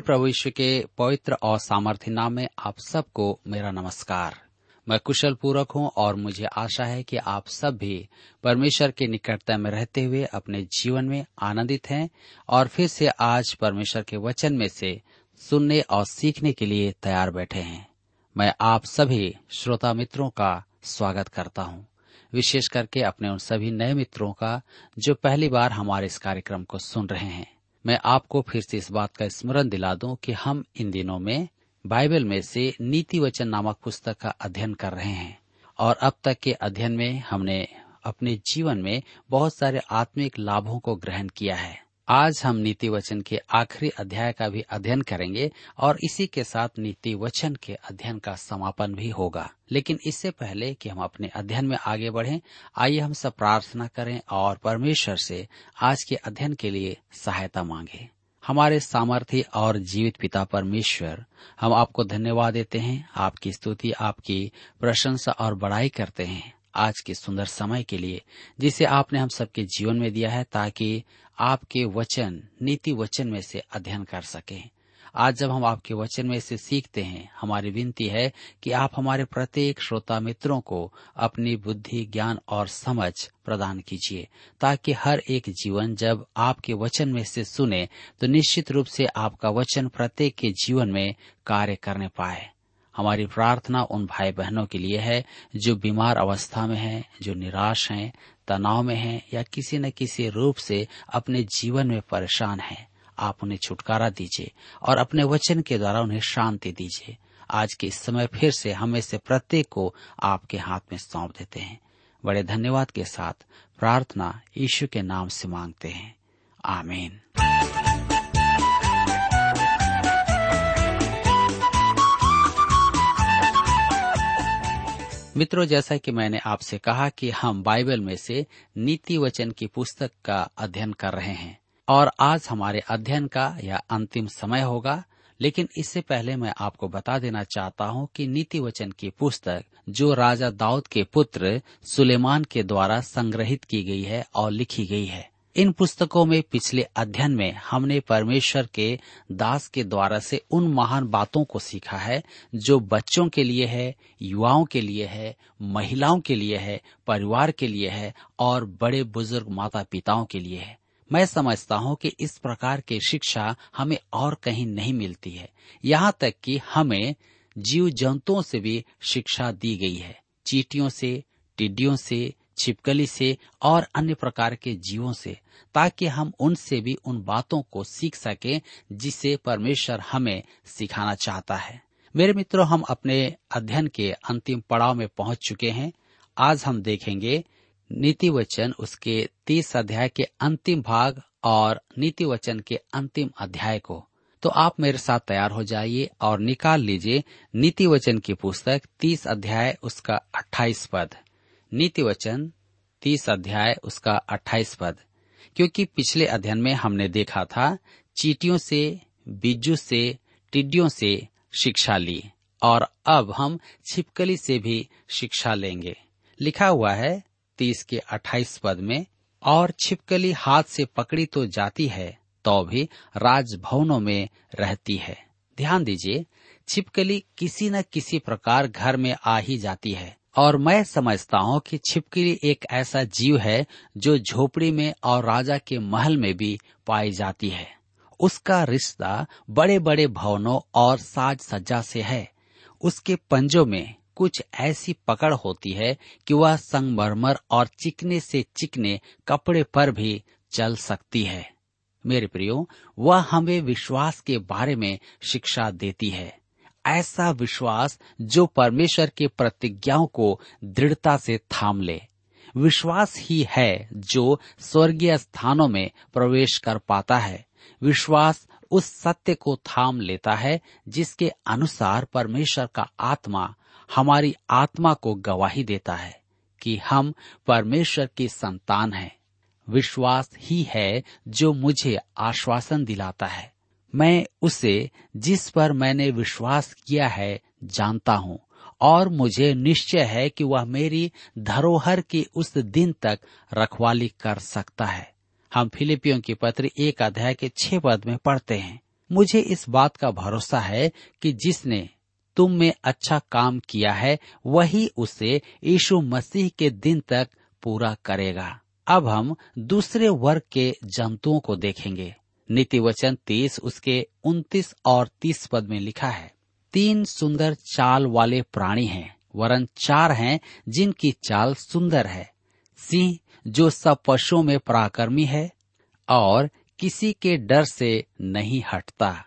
प्रभु यीशु के पवित्र और सामर्थ्य नाम में आप सबको मेरा नमस्कार। मैं कुशल पूर्वक हूँ और मुझे आशा है कि आप सब भी परमेश्वर के निकटता में रहते हुए अपने जीवन में आनंदित हैं और फिर से आज परमेश्वर के वचन में से सुनने और सीखने के लिए तैयार बैठे हैं। मैं आप सभी श्रोता मित्रों का स्वागत करता हूँ। विशेष करके अपने उन सभी नए मित्रों का जो पहली बार हमारे इस कार्यक्रम को सुन रहे हैं। मैं आपको फिर से इस बात का स्मरण दिला दूँ कि हम इन दिनों में बाइबल में से नीति वचन नामक पुस्तक का अध्ययन कर रहे हैं और अब तक के अध्ययन में हमने अपने जीवन में बहुत सारे आत्मिक लाभों को ग्रहण किया है। आज हम नीति वचन के आखिरी अध्याय का भी अध्ययन करेंगे और इसी के साथ नीति वचन के अध्ययन का समापन भी होगा। लेकिन इससे पहले कि हम अपने अध्ययन में आगे बढ़ें, आइए हम सब प्रार्थना करें और परमेश्वर से आज के अध्ययन के लिए सहायता मांगे। हमारे सामर्थ्य और जीवित पिता परमेश्वर, हम आपको धन्यवाद देते हैं। आपकी स्तुति, आपकी प्रशंसा और बड़ाई करते हैं। आज के सुंदर समय के लिए, जिसे आपने हम सबके जीवन में दिया है, ताकि आपके वचन, नीति वचन में से अध्ययन कर सके। आज जब हम आपके वचन में इसे सीखते हैं, हमारी विनती है कि आप हमारे प्रत्येक श्रोता मित्रों को अपनी बुद्धि, ज्ञान और समझ प्रदान कीजिए, ताकि हर एक जीवन जब आपके वचन में से सुने तो निश्चित रूप से आपका वचन प्रत्येक के जीवन में कार्य करने पाए। हमारी प्रार्थना उन भाई बहनों के लिए है जो बीमार अवस्था में हैं, जो निराश हैं, तनाव में हैं या किसी न किसी रूप से अपने जीवन में परेशान हैं। आप उन्हें छुटकारा दीजिए और अपने वचन के द्वारा उन्हें शांति दीजिए। आज के इस समय फिर से हमें से प्रत्येक को आपके हाथ में सौंप देते हैं। बड़े धन्यवाद के साथ प्रार्थना यीशु के नाम से मांगते हैं। आमीन। मित्रों, जैसा कि मैंने आपसे कहा कि हम बाइबल में से नीति वचन की पुस्तक का अध्ययन कर रहे हैं और आज हमारे अध्ययन का यह अंतिम समय होगा, लेकिन इससे पहले मैं आपको बता देना चाहता हूँ कि नीति वचन की पुस्तक जो राजा दाऊद के पुत्र सुलेमान के द्वारा संग्रहित की गई है और लिखी गई है। इन पुस्तकों में पिछले अध्ययन में हमने परमेश्वर के दास के द्वारा से उन महान बातों को सीखा है, जो बच्चों के लिए है, युवाओं के लिए है, महिलाओं के लिए है, परिवार के लिए है और बड़े बुज़ुर्ग माता पिताओं के लिए है। मैं समझता हूँ कि इस प्रकार की शिक्षा हमें और कहीं नहीं मिलती है। यहाँ तक कि हमें जीव जंतुओं से भी शिक्षा दी गई है। चीटियों से, टिड्डियों से छिपकली से और अन्य प्रकार के जीवों से, ताकि हम उनसे भी उन बातों को सीख सकें जिसे परमेश्वर हमें सिखाना चाहता है। मेरे मित्रों, हम अपने अध्ययन के अंतिम पड़ाव में पहुँच चुके हैं। आज हम देखेंगे नीति वचन उसके तीस अध्याय के अंतिम भाग और नीति वचन के अंतिम अध्याय को। तो आप मेरे साथ तैयार हो जाइए और निकाल लीजिए नीति वचन की पुस्तक, तीस अध्याय उसका अट्ठाईस पद। नीति वचन तीस अध्याय, उसका अट्ठाईस पद। क्योंकि पिछले अध्ययन में हमने देखा था, चीटियों से, बीजू से, टिड्डियों से शिक्षा ली, और अब हम छिपकली से भी शिक्षा लेंगे। लिखा हुआ है, तीस के अट्ठाईस पद में, और छिपकली हाथ से पकड़ी तो जाती है तो भी राजभवनों में रहती है। ध्यान दीजिए, छिपकली किसी न किसी प्रकार घर में आ ही जाती है। और मैं समझता हूँ कि छिपकली एक ऐसा जीव है जो झोपड़ी में और राजा के महल में भी पाई जाती है। उसका रिश्ता बड़े बड़े भवनों और साज सज्जा से है। उसके पंजों में कुछ ऐसी पकड़ होती है कि वह संगमरमर और चिकने से चिकने कपड़े पर भी चल सकती है। मेरे प्रियो, वह हमें विश्वास के बारे में शिक्षा देती है। ऐसा विश्वास जो परमेश्वर के प्रतिज्ञाओं को दृढ़ता से थाम ले। विश्वास ही है जो स्वर्गीय स्थानों में प्रवेश कर पाता है। विश्वास उस सत्य को थाम लेता है जिसके अनुसार परमेश्वर का आत्मा हमारी आत्मा को गवाही देता है कि हम परमेश्वर की संतान हैं। विश्वास ही है जो मुझे आश्वासन दिलाता है। मैं उसे जिस पर मैंने विश्वास किया है जानता हूँ, और मुझे निश्चय है कि वह मेरी धरोहर की उस दिन तक रखवाली कर सकता है। हम फिलिपियों की पत्र एक अध्याय के छह पद में पढ़ते हैं। मुझे इस बात का भरोसा है कि जिसने तुम में अच्छा काम किया है, वही उसे यीशु मसीह के दिन तक पूरा करेगा। अब हम दूसरे वर्ग के जंतुओं को देखेंगे। नीति वचन तीस, उसके उन्तीस और तीस पद में लिखा है, तीन सुंदर चाल वाले प्राणी हैं, वरन चार हैं जिनकी चाल सुंदर है, सिंह जो सब पशुओं में पराक्रमी है और किसी के डर से नहीं हटता,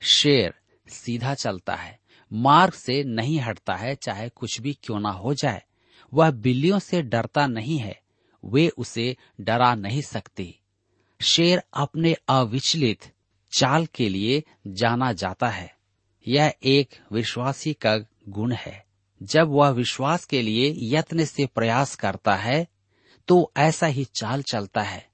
शेर सीधा चलता है, मार्ग से नहीं हटता है, चाहे कुछ भी क्यों ना हो जाए, वह बिल्लियों से डरता नहीं है, वे उसे डरा नहीं सकती। शेर अपने अविचलित चाल के लिए जाना जाता है। यह एक विश्वासी का गुण है। जब वह विश्वास के लिए यत्न से प्रयास करता है तो ऐसा ही चाल चलता है।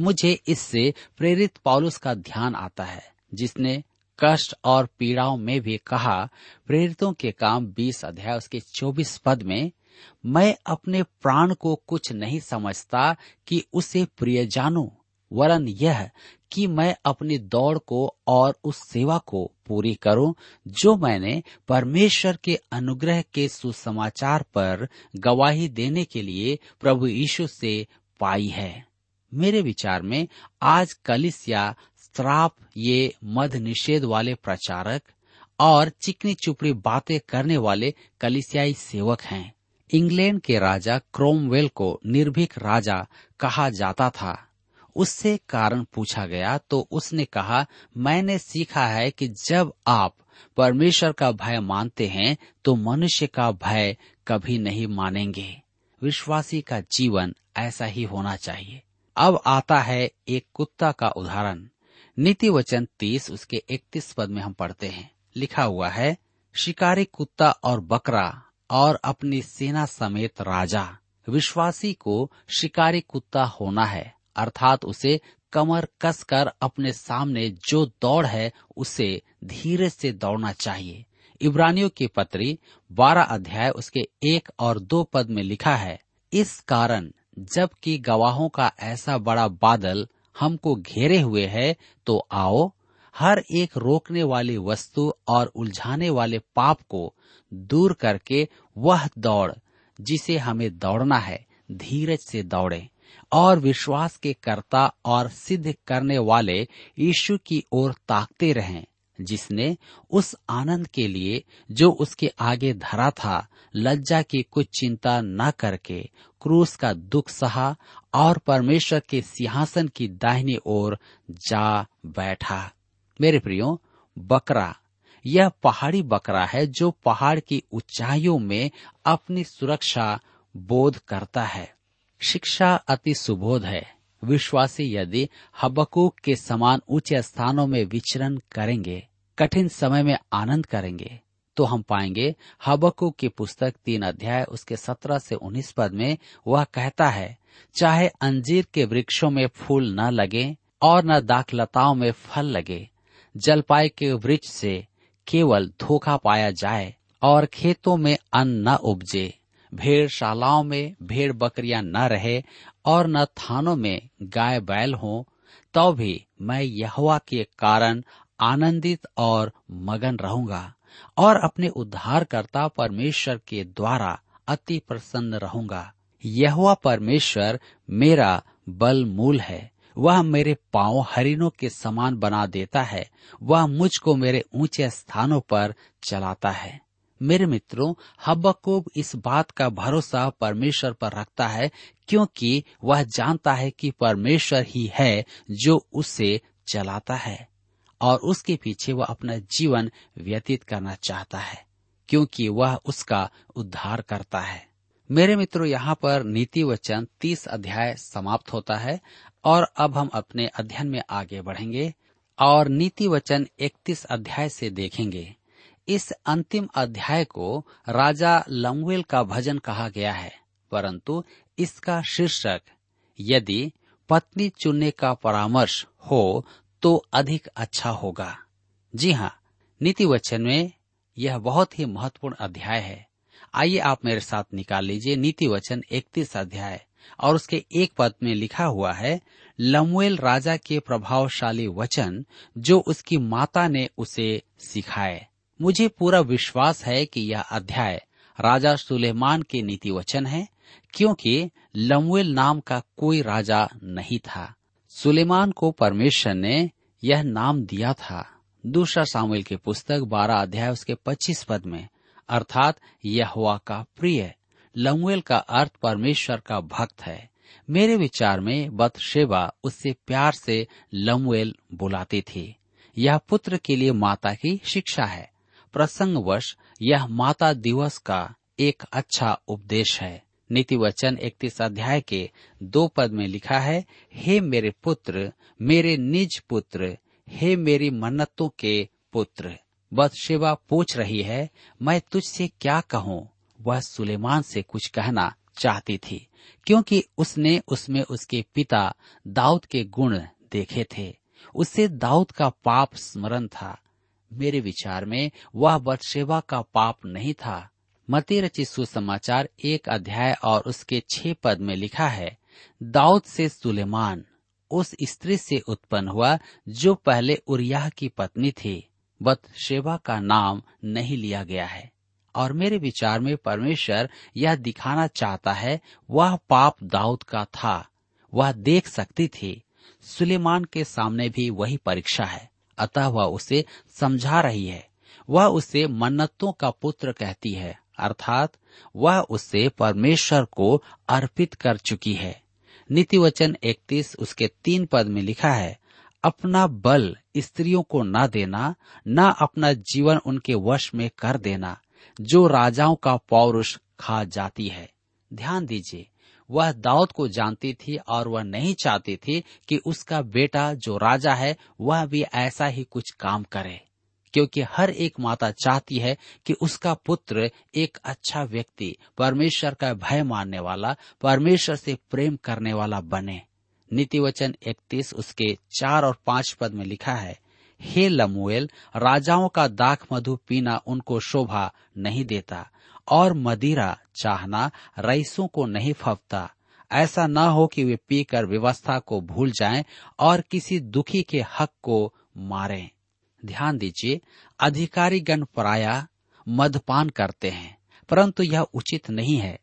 मुझे इससे प्रेरित पौलुस का ध्यान आता है, जिसने कष्ट और पीड़ाओं में भी कहा, प्रेरितों के काम बीस अध्याय उसके चौबीस पद में, मैं अपने प्राण को कुछ नहीं समझता कि उसे प्रिय जानू वरन यह कि मैं अपनी दौड़ को और उस सेवा को पूरी करूँ, जो मैंने परमेश्वर के अनुग्रह के सुसमाचार पर गवाही देने के लिए प्रभु यीशु से पाई है। मेरे विचार में आज कलिसिया श्राप ये मध निषेध वाले प्रचारक और चिकनी चुपड़ी बातें करने वाले कलिसियाई सेवक हैं। इंग्लैंड के राजा क्रोमवेल को निर्भीक राजा कहा जाता था। उससे कारण पूछा गया तो उसने कहा, मैंने सीखा है कि जब आप परमेश्वर का भय मानते हैं तो मनुष्य का भय कभी नहीं मानेंगे। विश्वासी का जीवन ऐसा ही होना चाहिए। अब आता है एक कुत्ता का उदाहरण। नीति वचन तीस, उसके इकतीस पद में हम पढ़ते हैं। लिखा हुआ है, शिकारी कुत्ता और बकरा और अपनी सेना समेत राजा। विश्वासी को शिकारी कुत्ता होना है। अर्थात उसे कमर कसकर अपने सामने जो दौड़ है, उसे धीरे से दौड़ना चाहिए। इब्रानियों की पत्री, बारह अध्याय, उसके एक और दो पद में लिखा है, इस कारण, जबकि गवाहों का ऐसा बड़ा बादल हमको घेरे हुए है तो आओ, हर एक रोकने वाली वस्तु और उलझाने वाले पाप को दूर करके वह दौड़, जिसे हमें दौड़ना है, धीरज से दौड़े। और विश्वास के कर्ता और सिद्ध करने वाले यीशु की ओर ताकते रहें, जिसने उस आनंद के लिए जो उसके आगे धरा था, लज्जा की कुछ चिंता न करके क्रूस का दुख सहा और परमेश्वर के सिंहासन की दाहिनी ओर जा बैठा। मेरे प्रियो, बकरा, यह पहाड़ी बकरा है जो पहाड़ की ऊंचाइयों में अपनी सुरक्षा बोध करता है। शिक्षा अति सुबोध है। विश्वासी यदि हबकूक के समान ऊँचे स्थानों में विचरण करेंगे, कठिन समय में आनंद करेंगे तो हम पाएँगे हबकूक की पुस्तक तीन अध्याय उसके सत्रह से उन्नीस पद में वह कहता है, चाहे अंजीर के वृक्षों में फूल न लगे और न दाखलताओं में फल लगे, जलपाई के वृक्ष से केवल धोखा पाया जाए और खेतों में अन्न न उपजे। भेड़शालाओं में भेड़ बकरियाँ न रहे और न थानों में गाय बैल हो तो भी मैं यहवा के कारण आनंदित और मगन रहूँगा और अपने उद्धारकर्ता परमेश्वर के द्वारा अति प्रसन्न रहूँगा। यह परमेश्वर मेरा बल मूल है। वह मेरे पाँव हरिणों के समान बना देता है। वह मुझको मेरे ऊँचे स्थानों पर चलाता है। मेरे मित्रों, हब्बकूब इस बात का भरोसा परमेश्वर पर रखता है, क्योंकि वह जानता है कि परमेश्वर ही है जो उसे चलाता है, और उसके पीछे वह अपना जीवन व्यतीत करना चाहता है, क्योंकि वह उसका उद्धार करता है। मेरे मित्रों, यहाँ पर नीति वचन तीस अध्याय समाप्त होता है, और अब हम अपने अध्ययन में आगे बढ़ेंगे, और नीति वचन इकतीस अध्याय से देखेंगे। इस अंतिम अध्याय को राजा लंगवेल का भजन कहा गया है, परंतु इसका शीर्षक, यदि पत्नी चुनने का परामर्श हो तो अधिक अच्छा होगा। जी हाँ नीति वचन में यह बहुत ही महत्वपूर्ण अध्याय है। आइए आप मेरे साथ निकाल लीजिए नीति वचन इकतीस अध्याय, और उसके एक पद में लिखा हुआ है लमुएल राजा के प्रभावशाली वचन जो उसकी माता ने उसे सिखाए। मुझे पूरा विश्वास है कि यह अध्याय राजा सुलेमान के नीति वचन है, क्योंकि लमुएल नाम का कोई राजा नहीं था। सुलेमान को परमेश्वर ने यह नाम दिया था। दूसरा सामुएल की पुस्तक बारह अध्याय उसके पच्चीस पद में, अर्थात यह का प्रिय, लमुएल का अर्थ परमेश्वर का भक्त है। मेरे विचार में बत बतशेबा उससे प्यार से लमुएल बुलाती थी। यह पुत्र के लिए माता की शिक्षा है। प्रसंगवश, यह माता दिवस का एक अच्छा उपदेश है। नीति वचन इकतीस अध्याय के दो पद में लिखा है, हे मेरे पुत्र, मेरे निज पुत्र, हे मेरी मन्नतों के पुत्र। बदशेवा पूछ रही है, मैं तुझसे क्या कहूँ? वह सुलेमान से कुछ कहना चाहती थी, क्योंकि उसने उसमें उसके पिता दाऊद के गुण देखे थे। उससे दाऊद का पाप स्मरण था। मेरे विचार में वह बदशेवा का पाप नहीं था। मती रचित सुसमाचार एक अध्याय और उसके छह पद में लिखा है, दाऊद से सुलेमान, उस स्त्री से उत्पन्न हुआ जो पहले उरिया की पत्नी थी, बतशेबा का नाम नहीं लिया गया है। और मेरे विचार में परमेश्वर यह दिखाना चाहता है, वह पाप दाऊद का था, वह देख सकती थी। सुलेमान के सामने भी वही परीक्षा है। अतः वह उसे समझा रही है। वह उसे मन्नतों का पुत्र कहती है, अर्थात वह उसे परमेश्वर को अर्पित कर चुकी है। नीति वचन इकतीस उसके तीन पद में लिखा है, अपना बल स्त्रियों को न देना, न अपना जीवन उनके वश में कर देना, जो राजाओं का पौरुष खा जाती है। ध्यान दीजिए वह दाऊद को जानती थी और वह नहीं चाहती थी कि उसका बेटा जो राजा है, वह भी ऐसा ही कुछ काम करे। क्योंकि हर एक माता चाहती है कि उसका पुत्र एक अच्छा व्यक्ति, परमेश्वर का भय मानने वाला, परमेश्वर से प्रेम करने वाला बने। नीति वचन इकतीस उसके चार और पाँच पद में लिखा है, हे लमुएल, राजाओं का दाख मधु पीना उनको शोभा नहीं देता। और मदिरा चाहना रईसों को नहीं फपता ऐसा न हो कि वे पीकर व्यवस्था को भूल जाएँ और किसी दुखी के हक को मारें। ध्यान दीजिए अधिकारी गण प्राय, मदपान करते हैं, परंतु यह उचित नहीं है,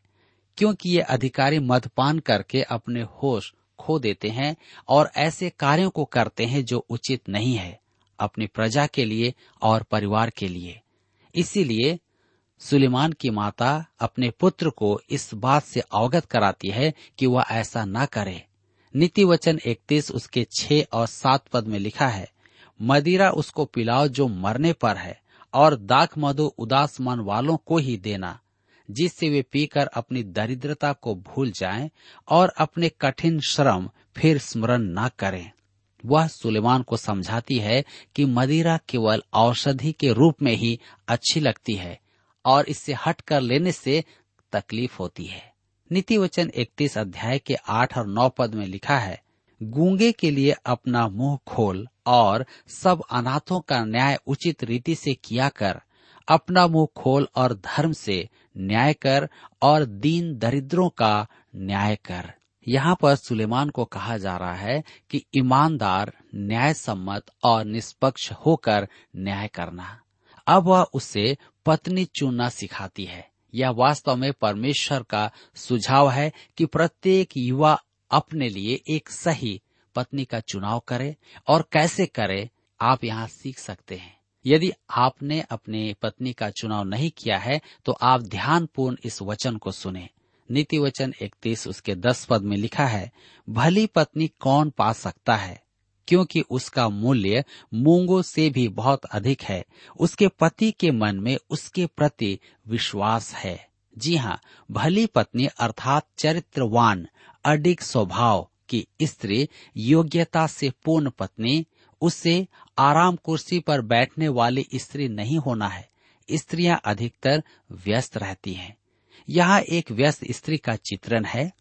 क्योंकि ये अधिकारी मदपान करके अपने होश खो देते हैं और ऐसे कार्यों को करते हैं जो उचित नहीं है, अपनी प्रजा के लिए और परिवार के लिए। इसीलिए सुलेमान की माता अपने पुत्र को इस बात से अवगत कराती है कि वह ऐसा न करे। नीति वचन इकतीस उसके छह और सात पद में लिखा है, मदिरा उसको पिलाओ जो मरने पर है, और दाख मधु उदास मन वालों को ही देना, जिससे वे पीकर अपनी दरिद्रता को भूल जाएँ और अपने कठिन श्रम फिर स्मरण न करें। वह सुलेमान को समझाती है कि मदिरा केवल औषधि के रूप में ही अच्छी लगती है और इससे हट कर लेने से तकलीफ़ होती है। नीति वचन इकतीस अध्याय के आठ और नौ पद में लिखा है, गूँगे के लिए अपना मुँह खोल और सब अनाथों का न्याय उचित रीति से किया कर, अपना मुँह खोल और धर्म से न्याय कर और दीन दरिद्रों का न्याय कर। यहाँ पर सुलेमान को कहा जा रहा है कि ईमानदार न्याय सम्मत और निष्पक्ष होकर न्याय करना। अब वह उसे पत्नी चुनना सिखाती है। यह वास्तव में परमेश्वर का सुझाव है कि प्रत्येक युवा अपने लिए एक सही पत्नी का चुनाव करे और कैसे करे, आप यहाँ सीख सकते हैं। यदि आपने अपने पत्नी का चुनाव नहीं किया है तो आप ध्यानपूर्ण इस वचन को सुने। नीति वचन इकतीस, उसके दस पद में लिखा है, भली पत्नी कौन पा सकता है? क्योंकि उसका मूल्य मूंगों से भी बहुत अधिक है। उसके पति के मन में उसके प्रति विश्वास है। जी हाँ भली पत्नी अर्थात चरित्रवान, अडिग स्वभाव की स्त्री, योग्यता से पूर्ण पत्नी उससे आराम कुर्सी पर बैठने वाली स्त्री नहीं होना है। स्त्रियाँ अधिकतर व्यस्त रहती हैं। यहाँ एक व्यस्त स्त्री का चित्रण है,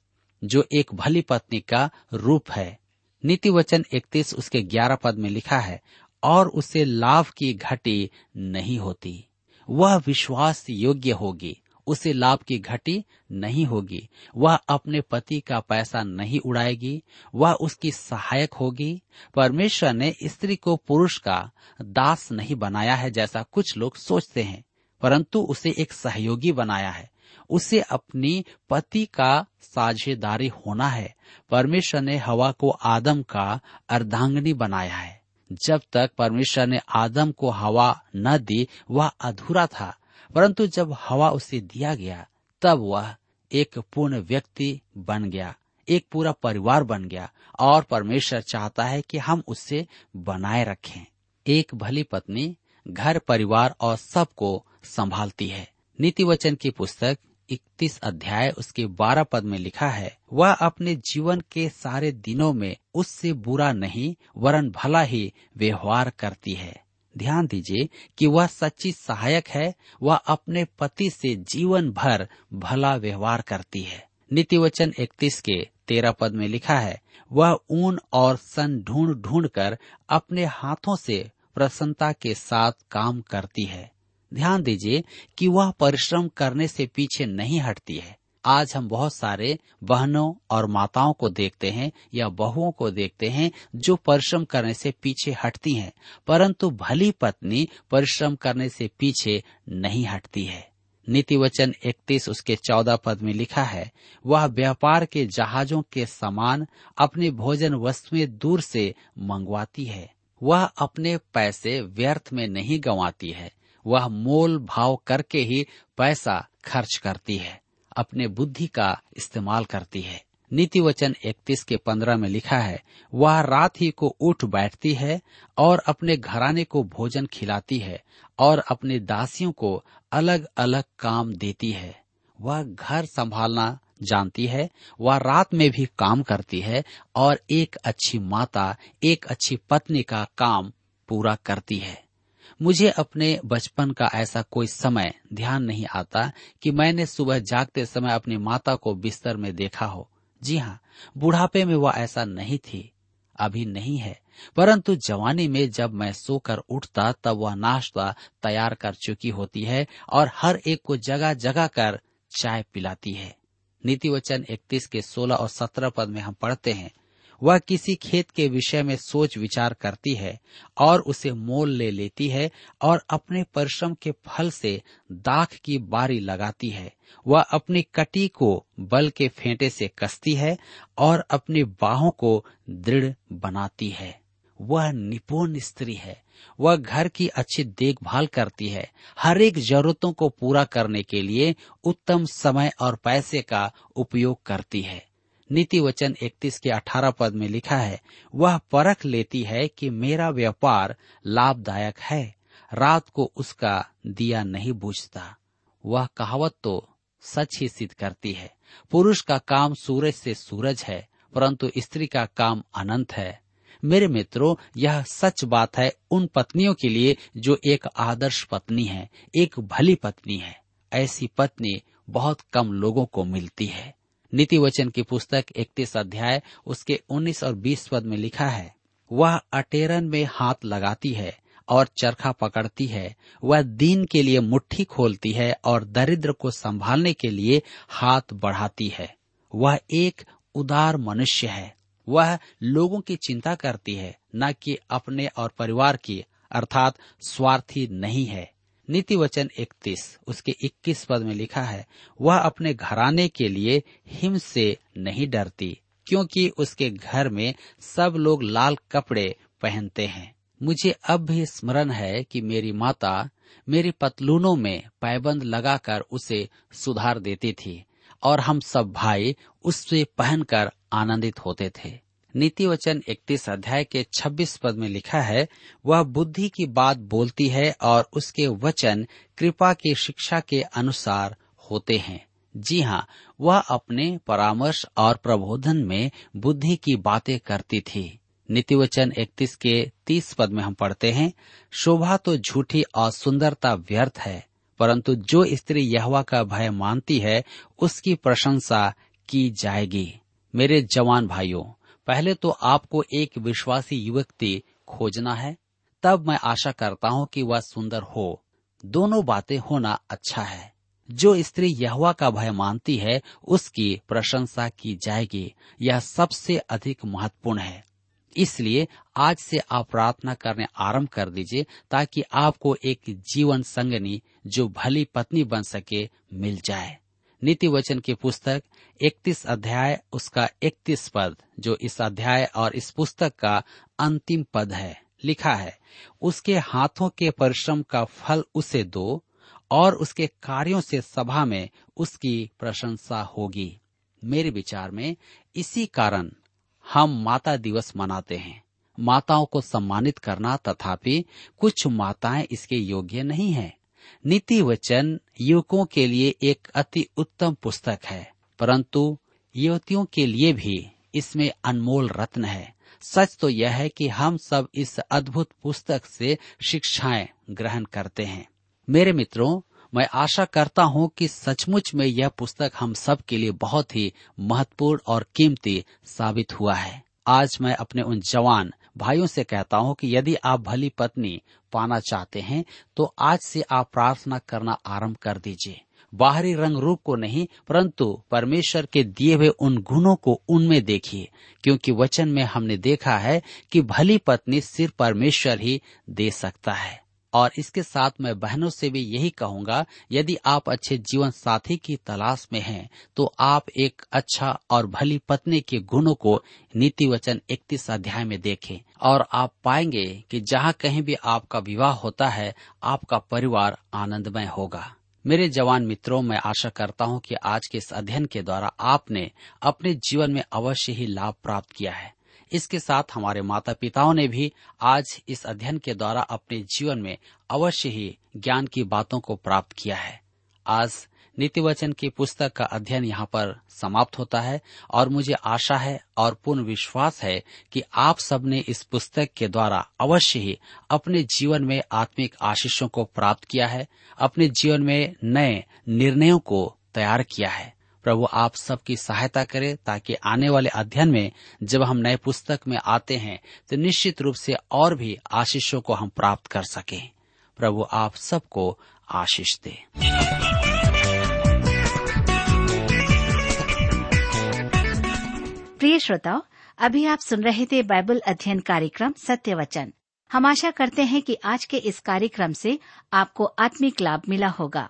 जो एक भली पत्नी का रूप है। नीति वचन इकतीस उसके ग्यारह पद में लिखा है, और उसे लाभ की घटी नहीं होती। वह विश्वास योग्य होगी, उसे लाभ की घटी नहीं होगी। वह अपने पति का पैसा नहीं उड़ाएगी, वह उसकी सहायक होगी। परमेश्वर ने स्त्री को पुरुष का दास नहीं बनाया है जैसा कुछ लोग सोचते हैं, परंतु उसे एक सहयोगी बनाया है। उसे अपनी पति का साझेदारी होना है। परमेश्वर ने हवा को आदम का अर्धांगनी बनाया है। जब तक परमेश्वर ने आदम को हवा न दी, वह अधूरा था। परंतु जब हवा उसे दिया गया, तब वह एक पूर्ण व्यक्ति बन गया, एक पूरा परिवार बन गया, और परमेश्वर चाहता है कि हम उसे बनाए रखें। एक भली पत्नी घर, परिवार और सबको संभालती है। नीति वचन की पुस्तक इकतीस अध्याय उसके बारह पद में लिखा है, वह अपने जीवन के सारे दिनों में उससे बुरा नहीं, वरन भला ही व्यवहार करती है। ध्यान दीजिए कि वह सच्ची सहायक है, वह अपने पति से जीवन भर भला व्यवहार करती है। नीति वचन इकतीस के तेरह पद में लिखा है, वह ऊन और सन ढूंढ ढूंढ कर अपने हाथों से प्रसन्नता के साथ काम करती है। ध्यान दीजिए कि वह परिश्रम करने से पीछे नहीं हटती है। आज हम बहुत सारे बहनों और माताओं को देखते हैं या बहुओं को देखते हैं जो परिश्रम करने से पीछे हटती हैं, परंतु भली पत्नी परिश्रम करने से पीछे नहीं हटती है। नीति वचन इकतीस उसके चौदह पद में लिखा है, वह व्यापार के जहाजों के समान अपने भोजन वस्तुएँ दूर से मंगवाती है। वह अपने पैसे व्यर्थ में नहीं गंवाती है। वह मोल भाव करके ही पैसा खर्च करती है, अपने बुद्धि का इस्तेमाल करती है। नीति वचन इकतीस के पंद्रह में लिखा है, वह रात ही को उठ बैठती है और अपने घराने को भोजन खिलाती है और अपने दासियों को अलग अलग काम देती है। वह घर संभालना जानती है, वह रात में भी काम करती है और एक अच्छी माता, एक अच्छी पत्नी का काम पूरा करती है। मुझे अपने बचपन का ऐसा कोई समय ध्यान नहीं आता कि मैंने सुबह जागते समय अपनी माता को बिस्तर में देखा हो। जी हाँ बुढ़ापे में वह ऐसा नहीं थी, अभी नहीं है। परंतु जवानी में जब मैं सोकर उठता, तब वह नाश्ता तैयार कर चुकी होती है और हर एक को जगह जगह कर चाय पिलाती है। नीति वचन इकतीस के सोलह और सत्रह पद में हम पढ़ते हैं वह किसी खेत के विषय में सोच विचार करती है और उसे मोल ले लेती है और अपने परिश्रम के फल से दाख की बारी लगाती है। वह अपनी कटी को बल के फेंटे से कसती है और अपनी बाहों को दृढ़ बनाती है। वह निपुण स्त्री है। वह घर की अच्छी देखभाल करती है। हर एक जरूरतों को पूरा करने के लिए उत्तम समय और पैसे का उपयोग करती है। नीति वचन इकतीस के अठारह पद में लिखा है, वह परख लेती है कि मेरा व्यापार लाभदायक है, रात को उसका दिया नहीं बुझता। वह कहावत तो सच ही सिद्ध करती है, पुरुष का काम सूरज से सूरज है, परंतु स्त्री का काम अनंत है। मेरे मित्रों, यह सच बात है उन पत्नियों के लिए जो एक आदर्श पत्नी है, एक भली पत्नी है। ऐसी पत्नी बहुत कम लोगों को मिलती है। नीति वचन की पुस्तक इकतीस अध्याय, उसके उन्नीस और बीस पद में लिखा है, वह अटेरन में हाथ लगाती है और चरखा पकड़ती है। वह दीन के लिए मुट्ठी खोलती है और दरिद्र को संभालने के लिए हाथ बढ़ाती है। वह एक उदार मनुष्य है। वह लोगों की चिंता करती है, न कि अपने और परिवार की, अर्थात स्वार्थी नहीं है। नीति वचन इकतीस, उसके इक्कीस पद में लिखा है, वह अपने घराने के लिए हिम से नहीं डरती, क्योंकि उसके घर में सब लोग लाल कपड़े पहनते हैं। मुझे अब भी स्मरण है कि मेरी माता मेरी पतलूनों में पैबंद लगाकर उसे सुधार देती थी, और हम सब भाई उससे पहनकर आनंदित होते थे। नीति वचन इकतीस अध्याय के छब्बीस पद में लिखा है, वह बुद्धि की बात बोलती है और उसके वचन कृपा की शिक्षा के अनुसार होते हैं। जी हाँ वह अपने परामर्श और प्रबोधन में बुद्धि की बातें करती थी। नीति वचन इकतीस के तीस पद में हम पढ़ते हैं, शोभा तो झूठी और सुंदरता व्यर्थ है, परंतु जो स्त्री यहवा का भय मानती है, उसकी प्रशंसा की जाएगी। मेरे जवान भाइयों पहले तो आपको एक विश्वासी युवती खोजना है, तब मैं आशा करता हूँ कि वह सुंदर हो। दोनों बातें होना अच्छा है। जो स्त्री यहवा का भय मानती है, उसकी प्रशंसा की जाएगी। यह सबसे अधिक महत्वपूर्ण है। इसलिए आज से आप प्रार्थना करने आरंभ कर दीजिए, ताकि आपको एक जीवन संगनी, जो भली पत्नी बन सके, मिल जाए। नीति वचन की पुस्तक 31 अध्याय, उसका 31 पद, जो इस अध्याय और इस पुस्तक का अंतिम पद है, लिखा है, उसके हाथों के परिश्रम का फल उसे दो और उसके कार्यों से सभा में उसकी प्रशंसा होगी। मेरे विचार में इसी कारण हम माता दिवस मनाते हैं। माताओं को सम्मानित करना तथापि कुछ माताएँ इसके योग्य नहीं हैं। नीति वचन युवकों के लिए एक अति उत्तम पुस्तक है, परंतु युवतियों के लिए भी इसमें अनमोल रत्न है। सच तो यह है कि हम सब इस अद्भुत पुस्तक से शिक्षाएँ ग्रहण करते हैं। मेरे मित्रों, मैं आशा करता हूँ कि सचमुच में यह पुस्तक हम सब के लिए बहुत ही महत्वपूर्ण और कीमती साबित हुआ है। आज मैं अपने उन जवान भाइयों से कहता हूँ कि यदि आप भली पत्नी पाना चाहते हैं तो आज से आप प्रार्थना करना आरंभ कर दीजिए। बाहरी रंग रूप को नहीं, परंतु परमेश्वर के दिए हुए उन गुणों को उनमें देखिए, क्योंकि वचन में हमने देखा है कि भली पत्नी सिर्फ़ परमेश्वर ही दे सकता है। और इसके साथ मैं बहनों से भी यही कहूँगा, यदि आप अच्छे जीवन साथी की तलाश में हैं तो आप एक अच्छा और भली पत्नी के गुणों को नीति वचन इकतीस अध्याय में देखें और आप पाएँगे कि जहाँ कहीं भी आपका विवाह होता है, आपका परिवार आनंदमय होगा। मेरे जवान मित्रों, मैं आशा करता हूँ कि आज के इस अध्ययन के द्वारा आपने अपने जीवन में अवश्य ही लाभ प्राप्त किया है। इसके साथ हमारे माता पिताओं ने भी आज इस अध्ययन के द्वारा अपने जीवन में अवश्य ही ज्ञान की बातों को प्राप्त किया है। आज नीति वचन की पुस्तक का अध्ययन यहाँ पर समाप्त होता है और मुझे आशा है और पूर्ण विश्वास है कि आप सबने इस पुस्तक के द्वारा अवश्य ही अपने जीवन में आत्मिक आशीषों को प्राप्त किया है, अपने जीवन में नए निर्णयों को तैयार किया है। प्रभु, आप सबकी सहायता करे ताकि आने वाले अध्ययन में जब हम नए पुस्तक में आते हैं तो निश्चित रूप से और भी आशीषों को हम प्राप्त कर सकें। प्रभु, आप सबको आशीष दे। प्रिय श्रोताओ, अभी आप सुन रहे थे बाइबल अध्ययन कार्यक्रम सत्य वचन। हम आशा करते हैं कि आज के इस कार्यक्रम से आपको आत्मिक लाभ मिला होगा।